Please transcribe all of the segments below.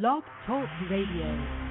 Blog Talk Radio.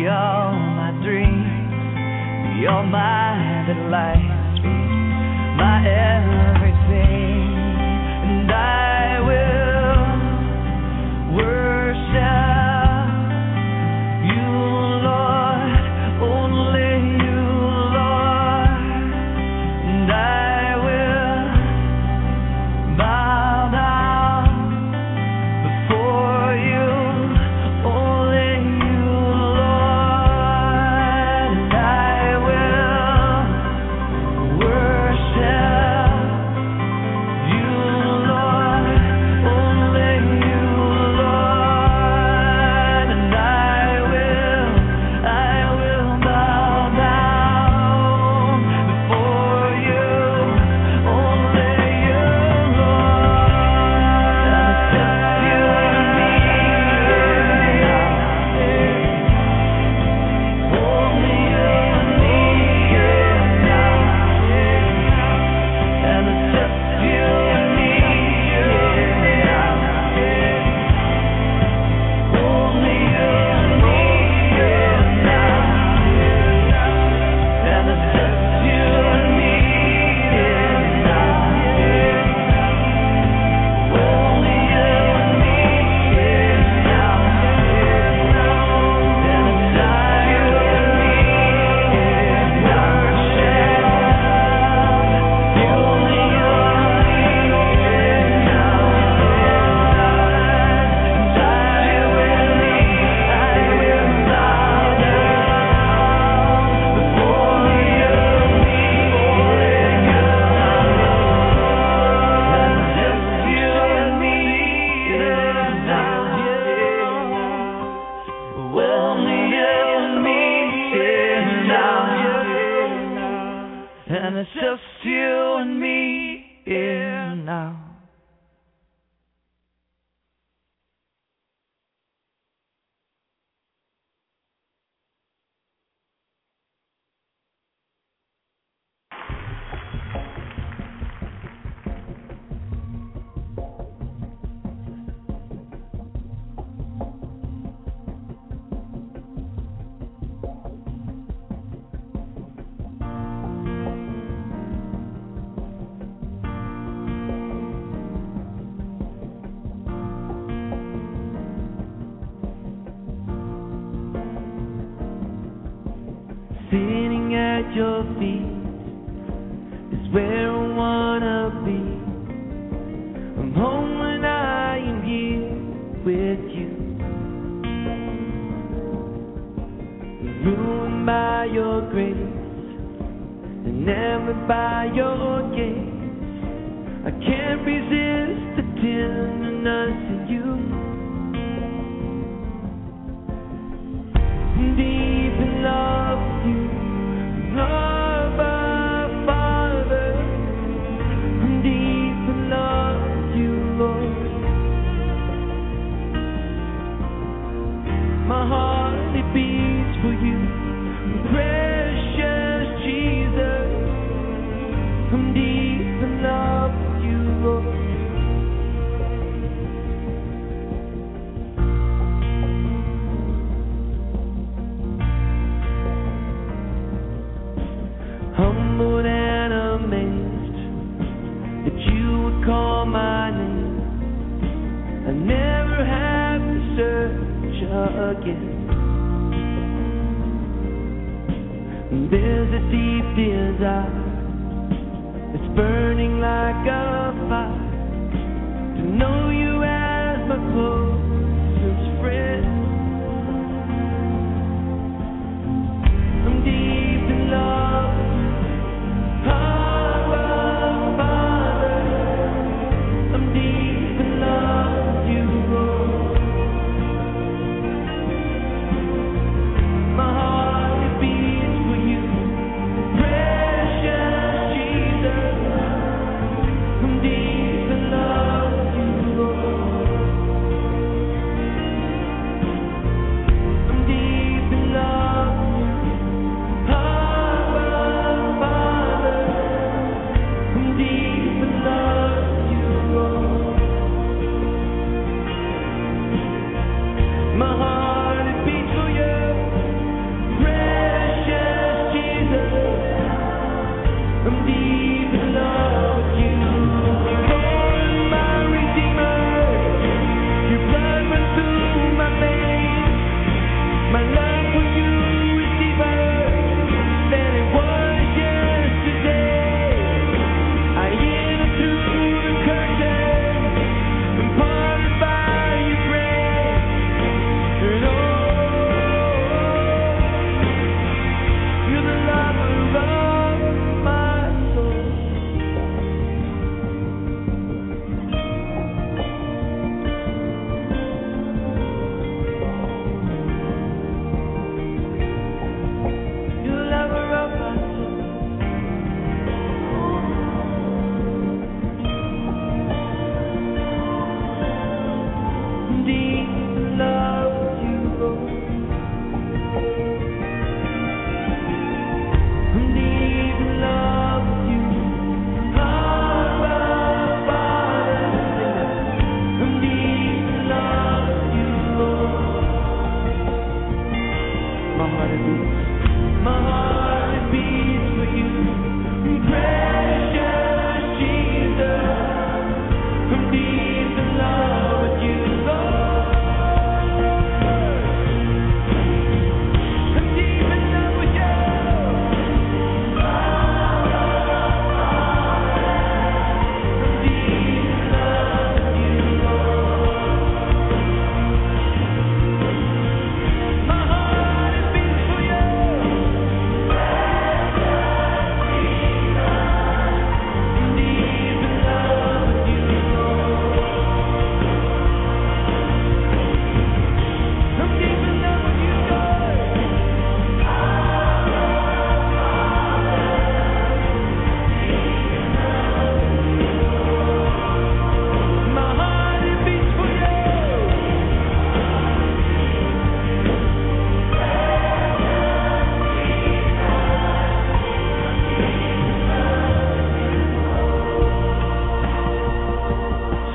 be all my dreams, be all my delights, my everything.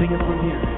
Sing it from here.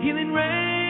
Human rain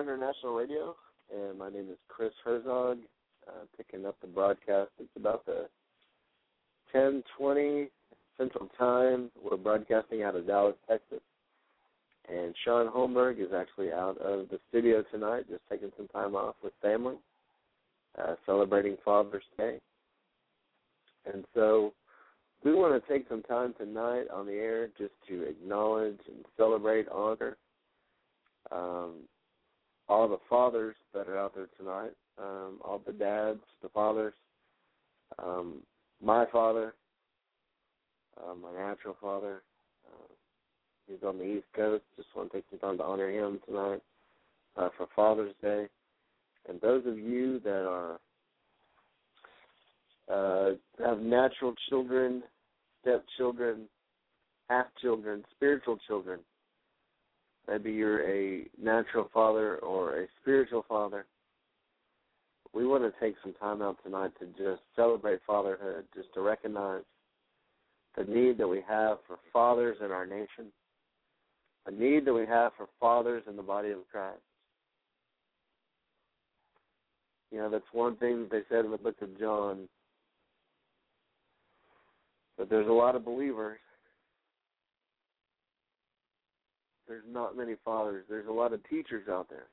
International Radio, and my name is Chris Herzog, uh, picking up the broadcast. It's about the 10:20 Central Time. We're broadcasting out of Dallas, Texas, and Shaun Holmberg is actually out of the studio tonight, just taking some time off with family, uh, celebrating Father's Day, and so we want to take some time tonight on the air just to acknowledge and celebrate, honor um, all the fathers that are out there tonight, um, all the dads, the fathers, um, my father, uh, my natural father. Uh, he's on the East Coast. Just want to take some time to honor him tonight uh, for Father's Day. And those of you that are uh, have natural children, stepchildren, half children, spiritual children. Maybe you're a natural father or a spiritual father. we want to take some time out tonight to just celebrate fatherhood, just to recognize the need that we have for fathers in our nation, a need that we have for fathers in the body of Christ. You know, that's one thing that they said in the book of John. But there's a lot of believers. There's not many fathers. There's a lot of teachers out there.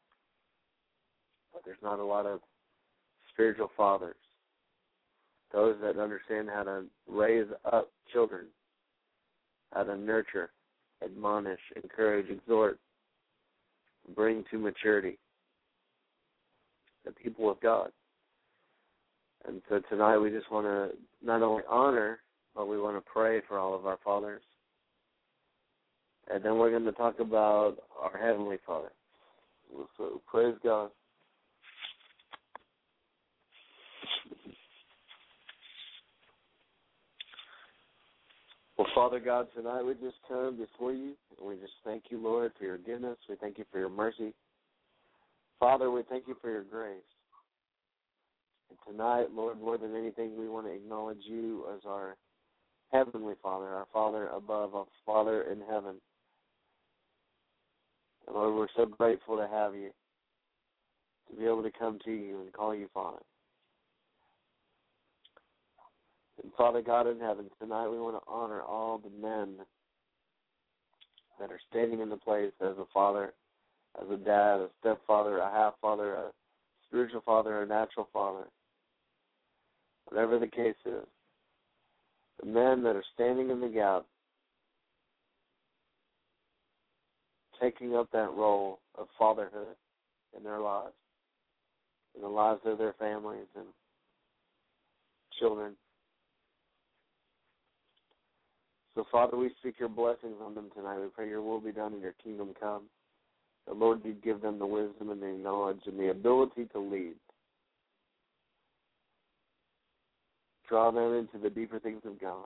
But there's not a lot of spiritual fathers. Those that understand how to raise up children, how to nurture, admonish, encourage, exhort, bring to maturity the people of God. And so tonight we just want to not only honor, but we want to pray for all of our fathers. And then we're going to talk about our Heavenly Father. So praise God. Well, Father God, tonight we just come before you and we just thank you, Lord, for your goodness. We thank you for your mercy. Father, we thank you for your grace. And tonight, Lord, more than anything, we want to acknowledge you as our Heavenly Father, our Father above, our Father in heaven. Lord, we're so grateful to have you, to be able to come to you and call you Father. And Father God in heaven, tonight we want to honor all the men that are standing in the place as a father as a dad, a stepfather, a half father, a spiritual father, a natural father. Whatever the case is. The men that are standing in the gap, taking up that role of fatherhood in their lives, in the lives of their families and children. So, Father, we seek your blessings on them tonight. We pray your will be done and your kingdom come. The Lord, you give them the wisdom and the knowledge and the ability to lead. Draw them into the deeper things of God.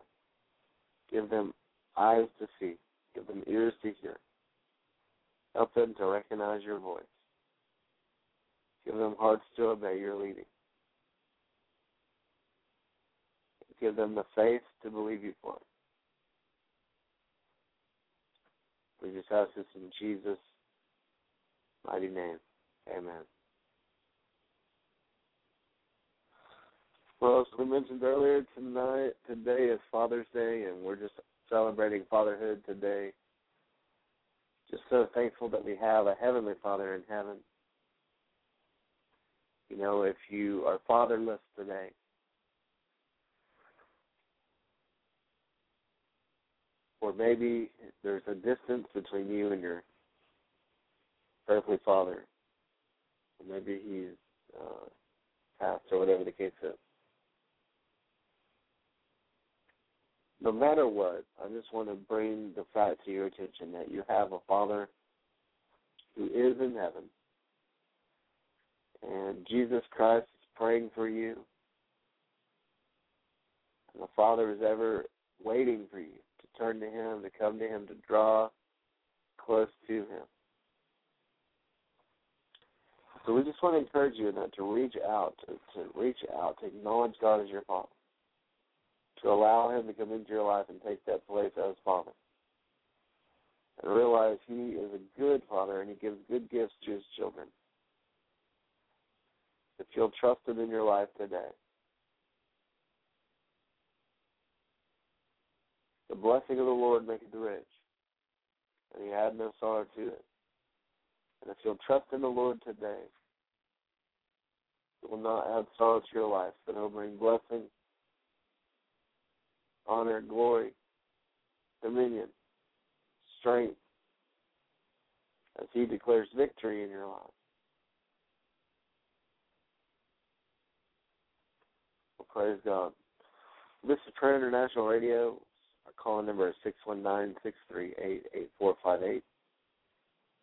Give them eyes to see. Give them ears to hear. Help them to recognize your voice. Give them hearts to obey your leading. Give them the faith to believe you for it. We just ask this in Jesus' mighty name. Amen. Well, as we mentioned earlier, tonight, today is Father's Day, and we're just celebrating fatherhood today. Just so thankful that we have a Heavenly Father in heaven. You know, if you are fatherless today, or maybe there's a distance between you and your earthly father, or maybe he's uh, passed, or whatever the case is. No matter what, I just want to bring the fact to your attention that you have a Father who is in heaven, and Jesus Christ is praying for you, and the Father is ever waiting for you to turn to Him, to come to Him, to draw close to Him. So we just want to encourage you in that to reach out, to, to reach out, to acknowledge God as your Father, to allow Him to come into your life and take that place as Father, and realize He is a good Father and He gives good gifts to His children. If you'll trust Him in your life today, the blessing of the Lord maketh rich, and He add no sorrow to it. And if you'll trust in the Lord today, it will not add sorrow to your life, but it will bring blessing, honor, glory, dominion, strength, as He declares victory in your life. Well, praise God. This is Prayer International Radio. Our call number is six one nine six three eight eight four five eight.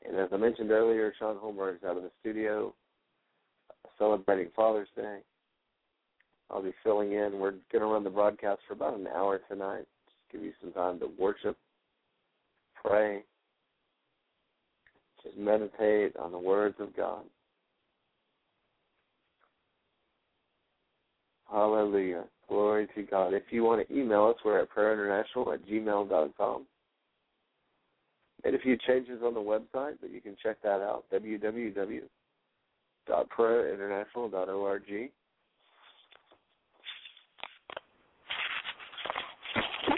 And as I mentioned earlier, Shaun Holmberg is out of the studio celebrating Father's Day. I'll be filling in. We're going to run the broadcast for about an hour tonight. Just give you some time to worship, pray, just meditate on the words of God. Hallelujah. Glory to God. If you want to email us, we're at prayerinternational at gmail.com. Made a few changes on the website, but you can check that out, www.prayerinternational.org.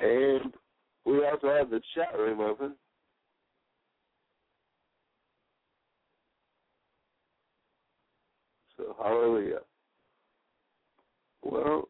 and we also have the chat room open. So hallelujah. Well,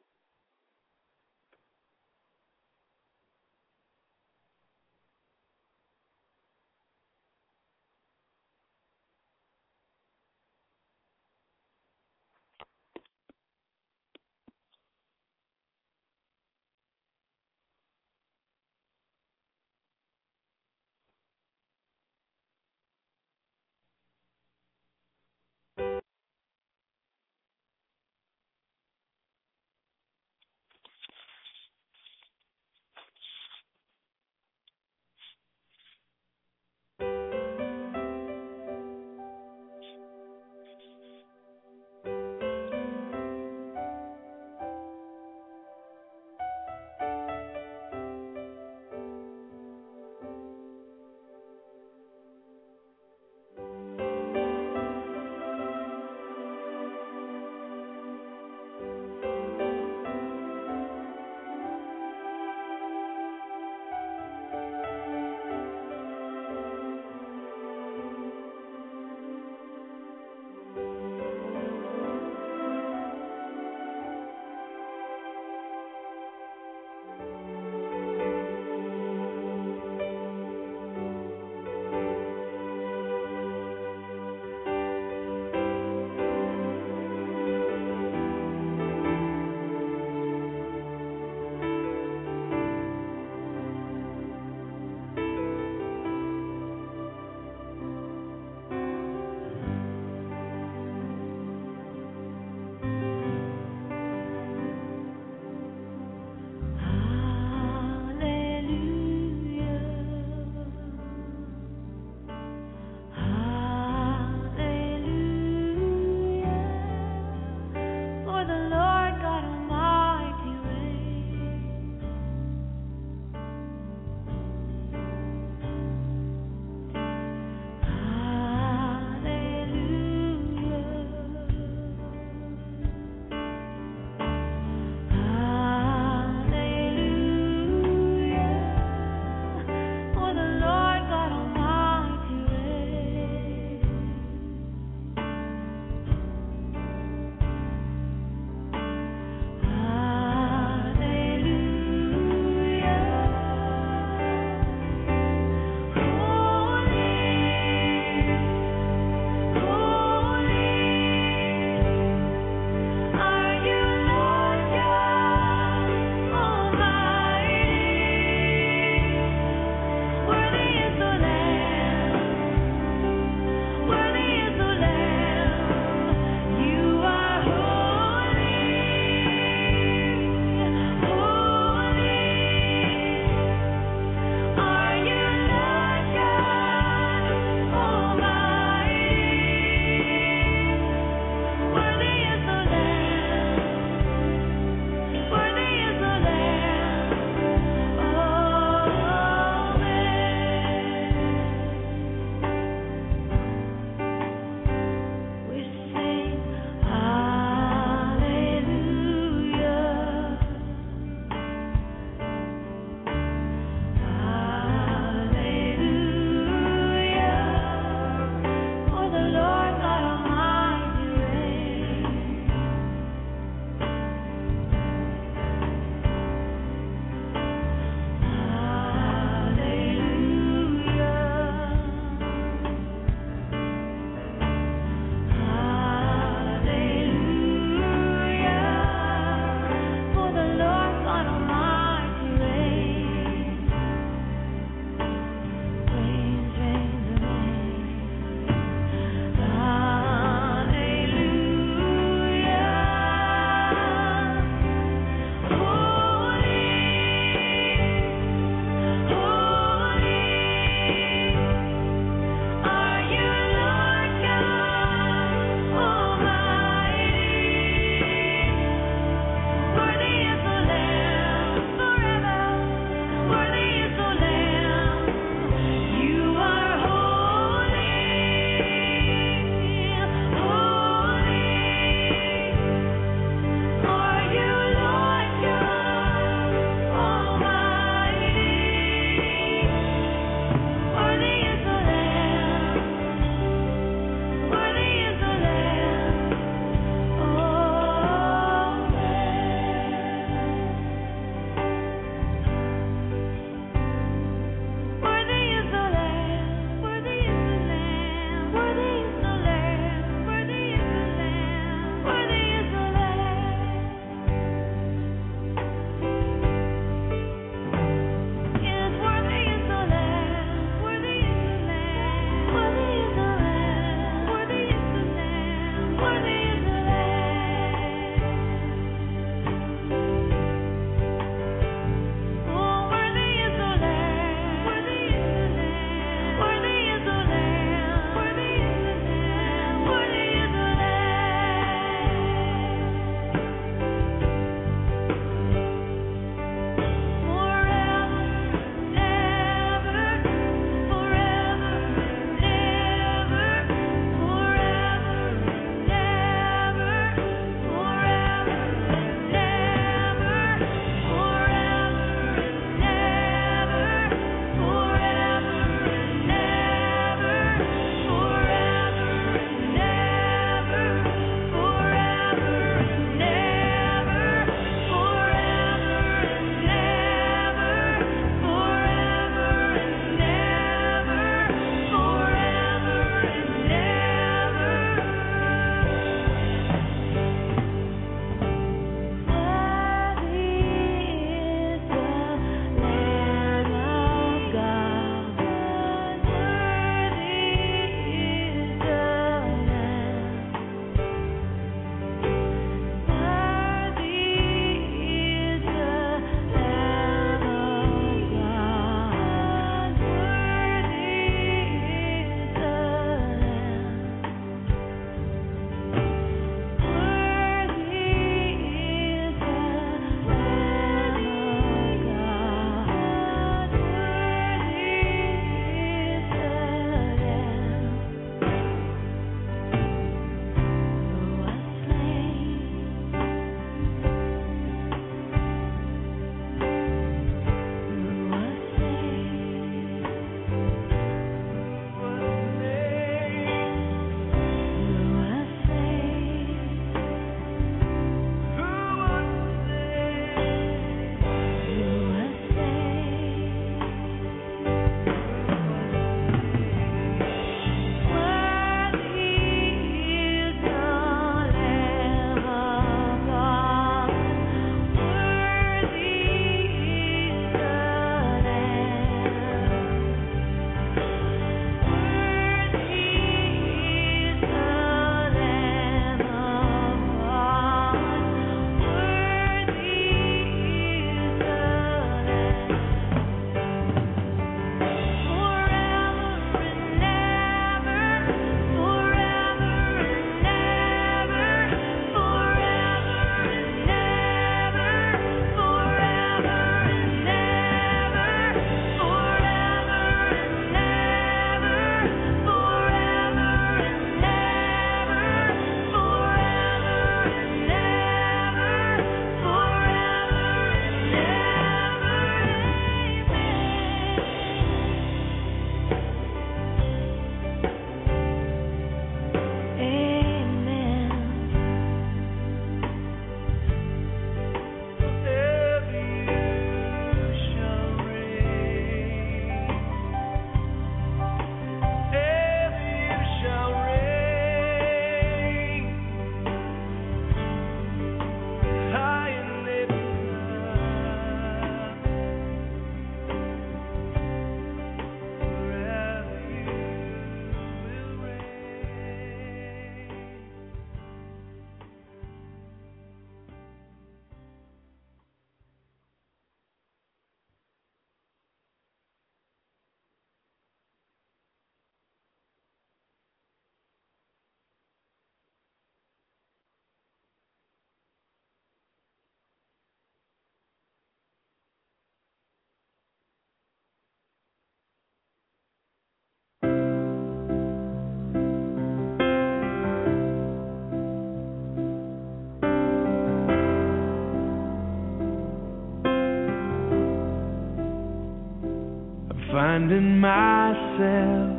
finding myself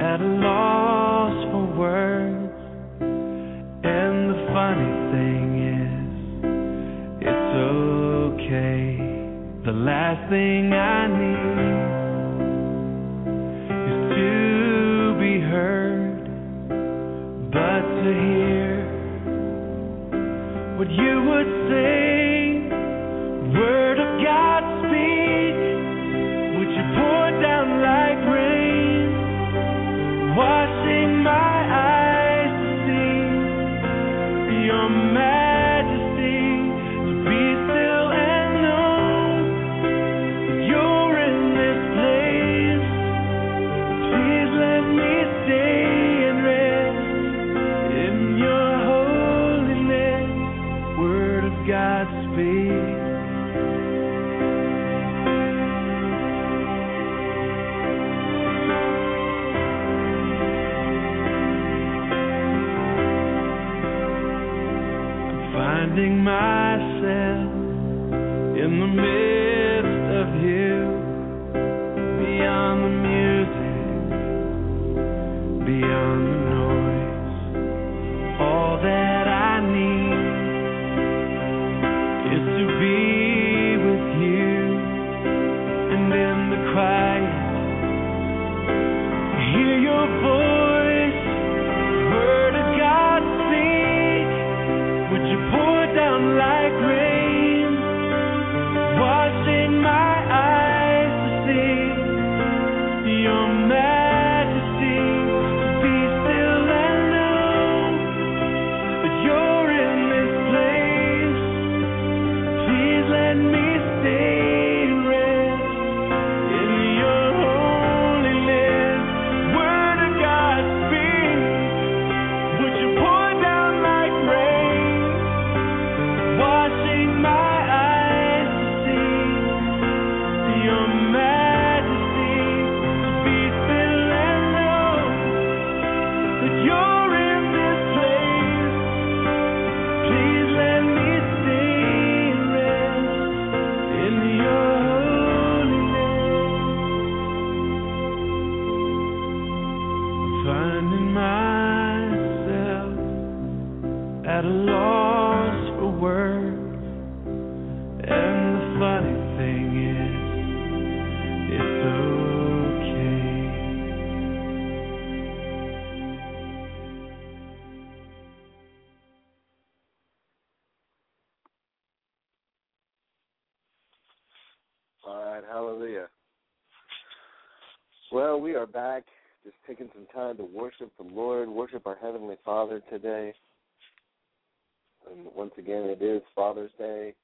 at a loss for words. And the funny thing is, it's okay. The last thing I need. Finding myself at a loss taking some time to worship the Lord, worship our Heavenly Father today. And once again, it is Father's Day,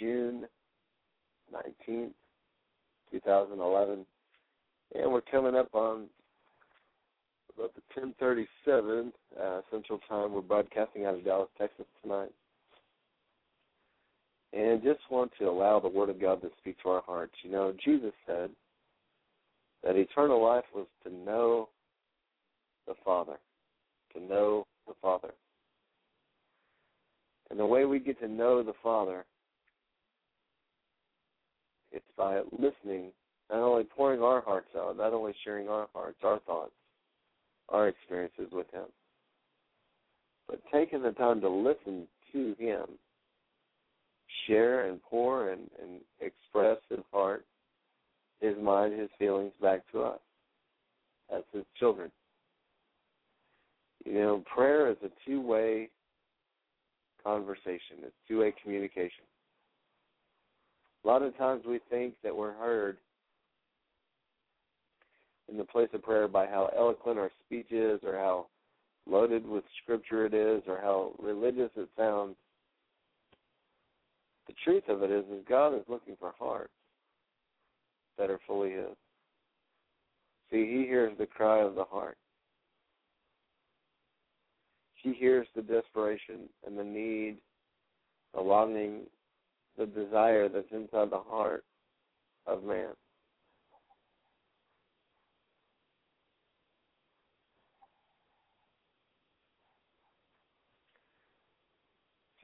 June 19th, 2011. And we're coming up on about the 1037 uh, Central Time. We're broadcasting out of Dallas, Texas tonight and just want to allow the Word of God to speak to our hearts. You know, Jesus said that eternal life was to know the Father, to know the Father. And the way we get to know the Father it's by listening, not only pouring our hearts out, not only sharing our hearts, our thoughts, our experiences with Him, but taking the time to listen to Him share and pour and, and express his heart, his mind, his feelings back to us as his children. You know, prayer is a two way conversation, it's two way communication. A lot of times we think that we're heard in the place of prayer by how eloquent our speech is or how loaded with scripture it is or how religious it sounds the truth of it is, is God is looking for hearts that are fully His. See, He hears the cry of the heart. He hears the desperation and the need, the longing, the desire that's inside the heart of man.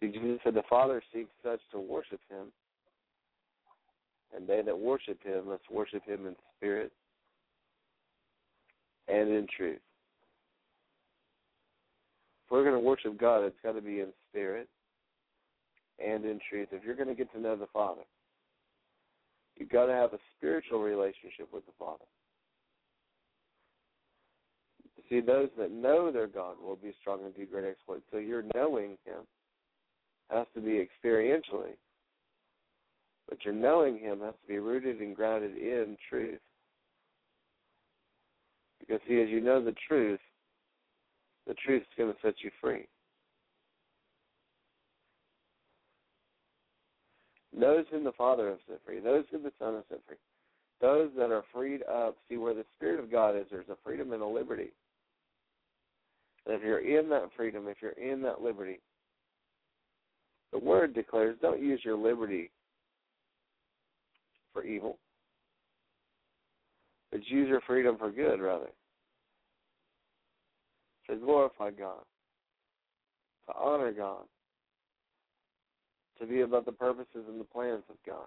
See, Jesus said, The Father seeks such to worship him, and they that worship him must worship him in spirit and in truth. If we're going to worship God, it's got to be in spirit and in truth. If you're going to get to know the Father, you've got to have a spiritual relationship with the Father. See, those that know their God will be strong and do great exploits. So your knowing Him has to be experientially, but your knowing Him has to be rooted and grounded in truth. Because, see, as you know the truth, the truth is going to set you free. Those whom the Father has set free, those whom the Son has set free, those that are freed up, see where the Spirit of God is, there's a freedom and a liberty. And if you're in that freedom, if you're in that liberty, the Word declares don't use your liberty for evil, but use your freedom for good, rather. To glorify God, to honor God, to be about the purposes and the plans of God.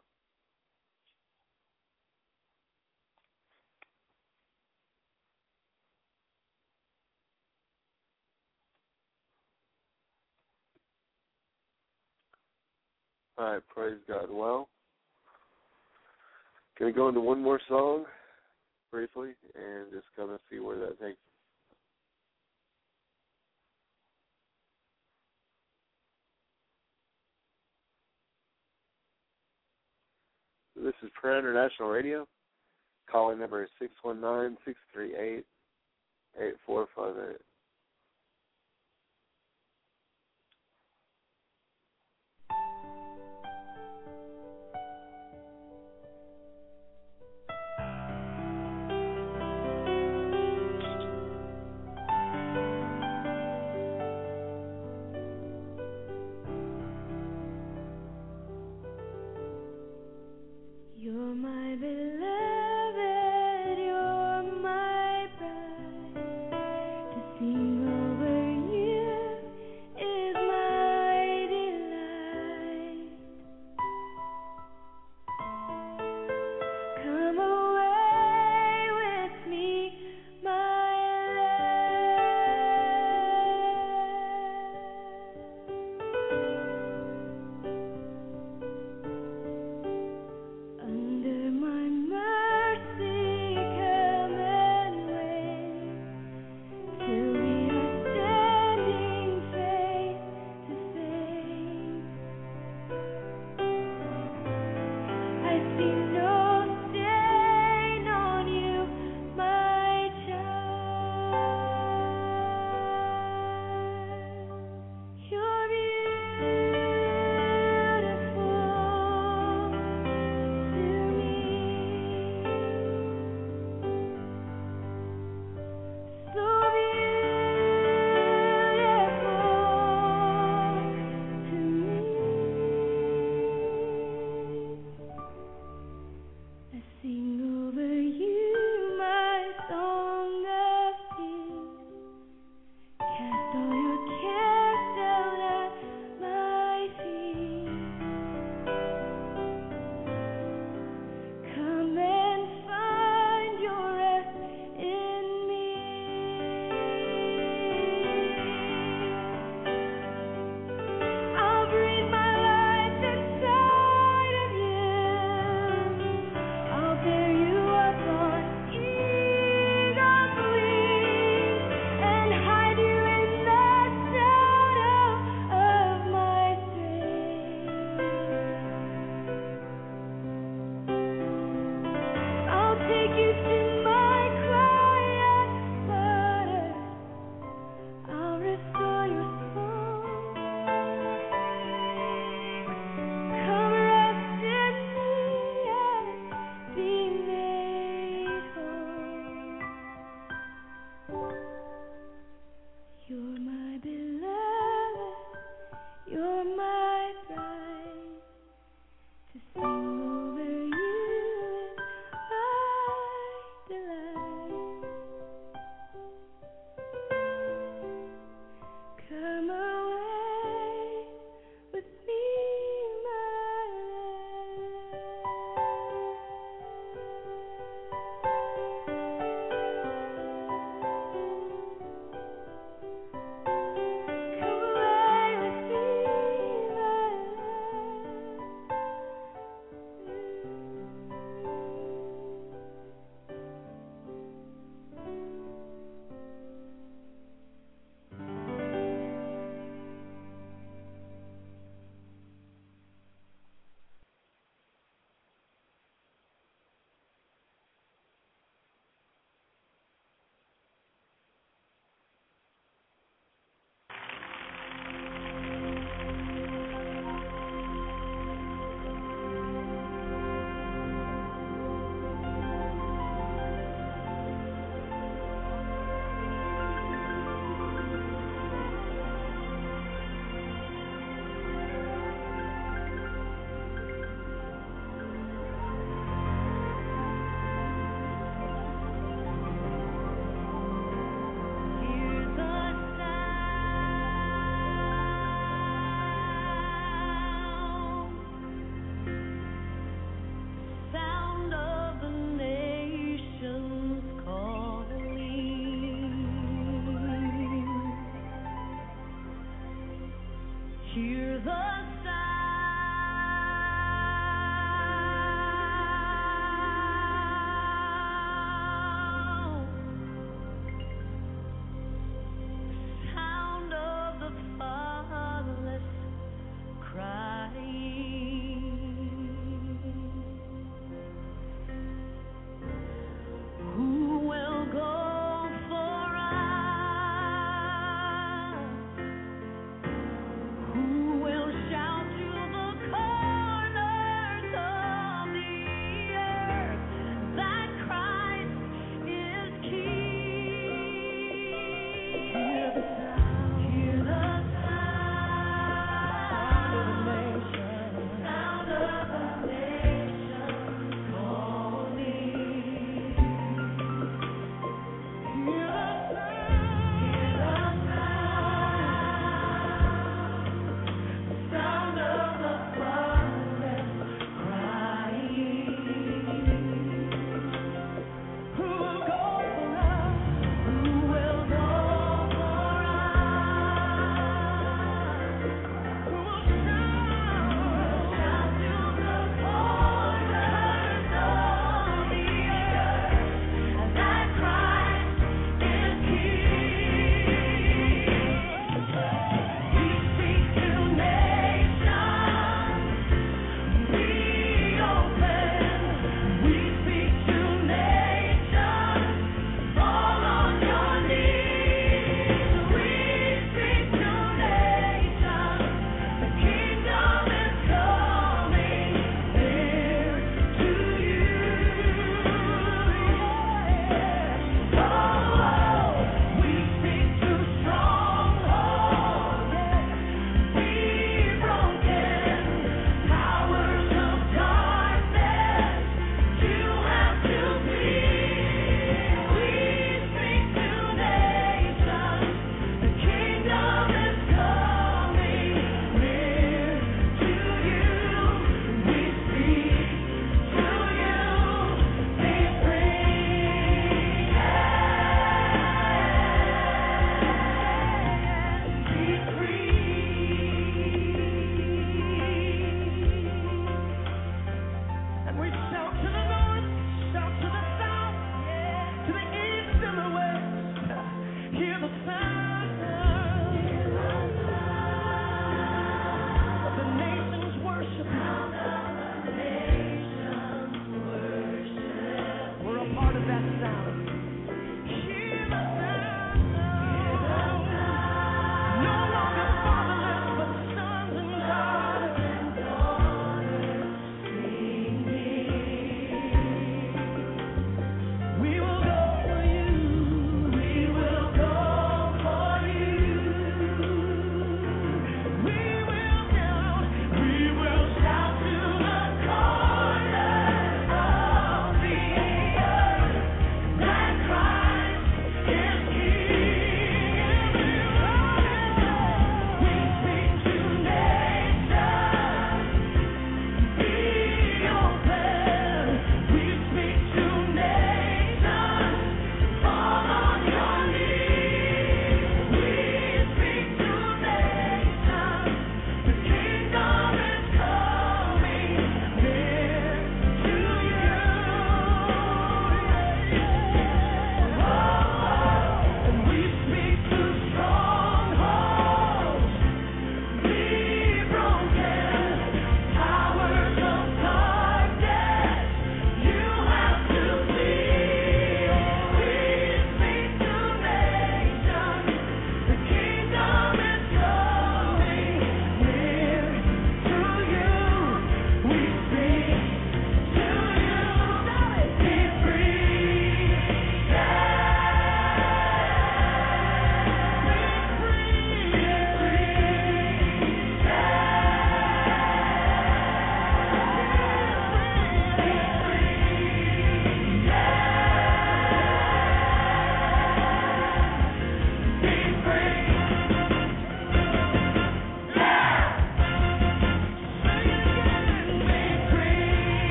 All right, praise God. Well, gonna go into one more song briefly and just kind of see where that takes. This is Prayer International Radio. Calling number is six one nine six three eight eight four five eight.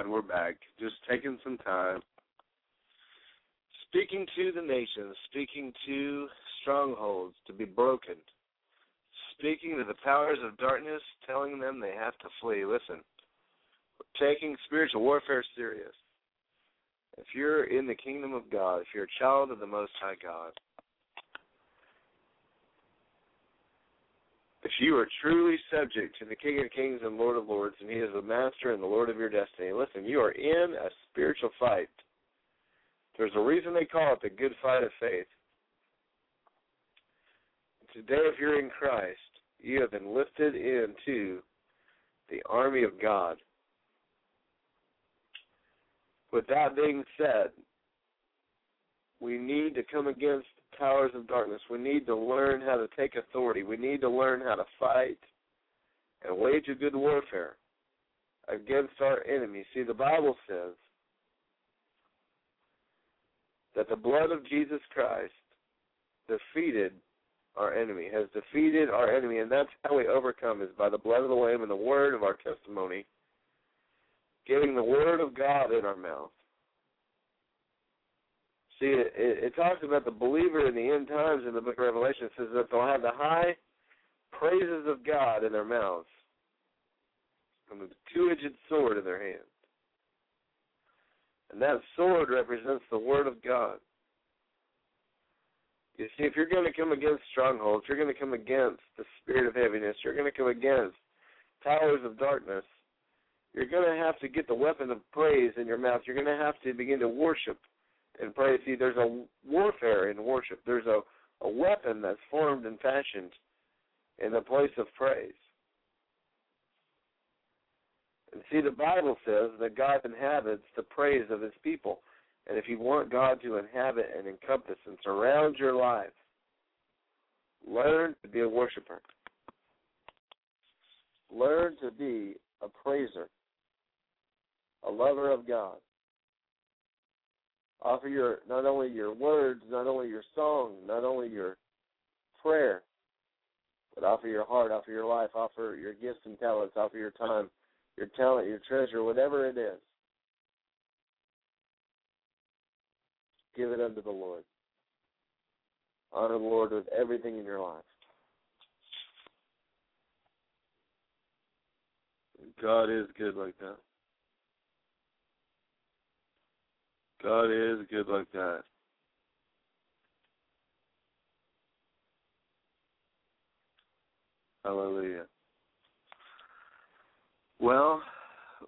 God, we're back. Just taking some time. Speaking to the nations, speaking to strongholds to be broken, speaking to the powers of darkness, telling them they have to flee. Listen, we're taking spiritual warfare serious. If you're in the kingdom of God, if you're a child of the Most High God, if you are truly subject to the King of Kings and Lord of Lords, and He is the Master and the Lord of your destiny, listen, you are in a spiritual fight. There's a reason they call it the good fight of faith. Today, if you're in Christ, you have been lifted into the army of God. With that being said, we need to come against powers of darkness. We need to learn how to take authority. We need to learn how to fight and wage a good warfare against our enemies. See, the Bible says that the blood of Jesus Christ defeated our enemy, has defeated our enemy, and that's how we overcome is by the blood of the Lamb and the word of our testimony, getting the word of God in our mouth. See, it, it, talks about the believer in the end times in the book of Revelation. It says that they'll have the high praises of God in their mouths and a two-edged sword in their hand. And that sword represents the Word of God. You see, if you're going to come against strongholds, you're going to come against the spirit of heaviness, you're going to come against powers of darkness, you're going to have to get the weapon of praise in your mouth. You're going to have to begin to worship and pray. See, there's a warfare in worship. There's a, a weapon that's formed and fashioned in the place of praise. And see, the Bible says that God inhabits the praise of his people. And if you want God to inhabit and encompass and surround your life, learn to be a worshiper. Learn to be a praiser, a lover of God. Offer your not only your words, not only your song, not only your prayer, but offer your heart, offer your life, offer your gifts and talents, offer your time, your talent, your treasure, whatever it is. Give it unto the Lord. Honor the Lord with everything in your life. God is good like that. God is good like that. Hallelujah. Well,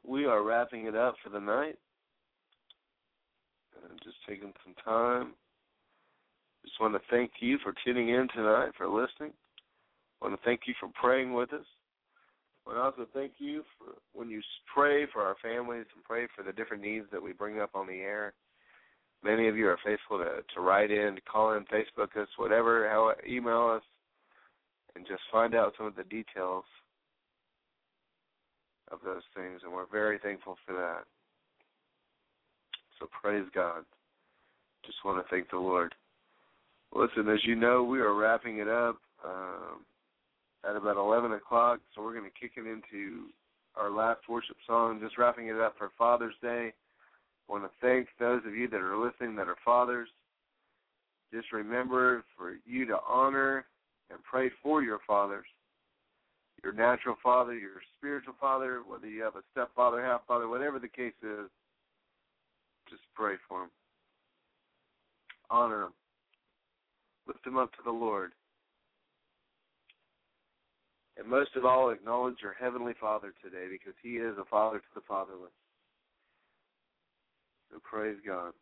we are wrapping it up for the night. And just taking some time. Just want to thank you for tuning in tonight, for listening. I want to thank you for praying with us. Want also thank you for when you pray for our families and pray for the different needs that we bring up on the air. Many of you are faithful to, to write in, to call in, Facebook us, whatever, how email us, and just find out some of the details of those things, and we're very thankful for that. So praise God. Just want to thank the Lord. Listen, as you know, we are wrapping it up um, at about 11 o'clock, so we're going to kick it into our last worship song, just wrapping it up for Father's Day. I want to thank those of you that are listening that are fathers. Just remember for you to honor and pray for your fathers your natural father, your spiritual father, whether you have a stepfather, half father, whatever the case is, just pray for them. Honor them. Lift them up to the Lord. And most of all, acknowledge your Heavenly Father today because He is a father to the fatherless. So praise God.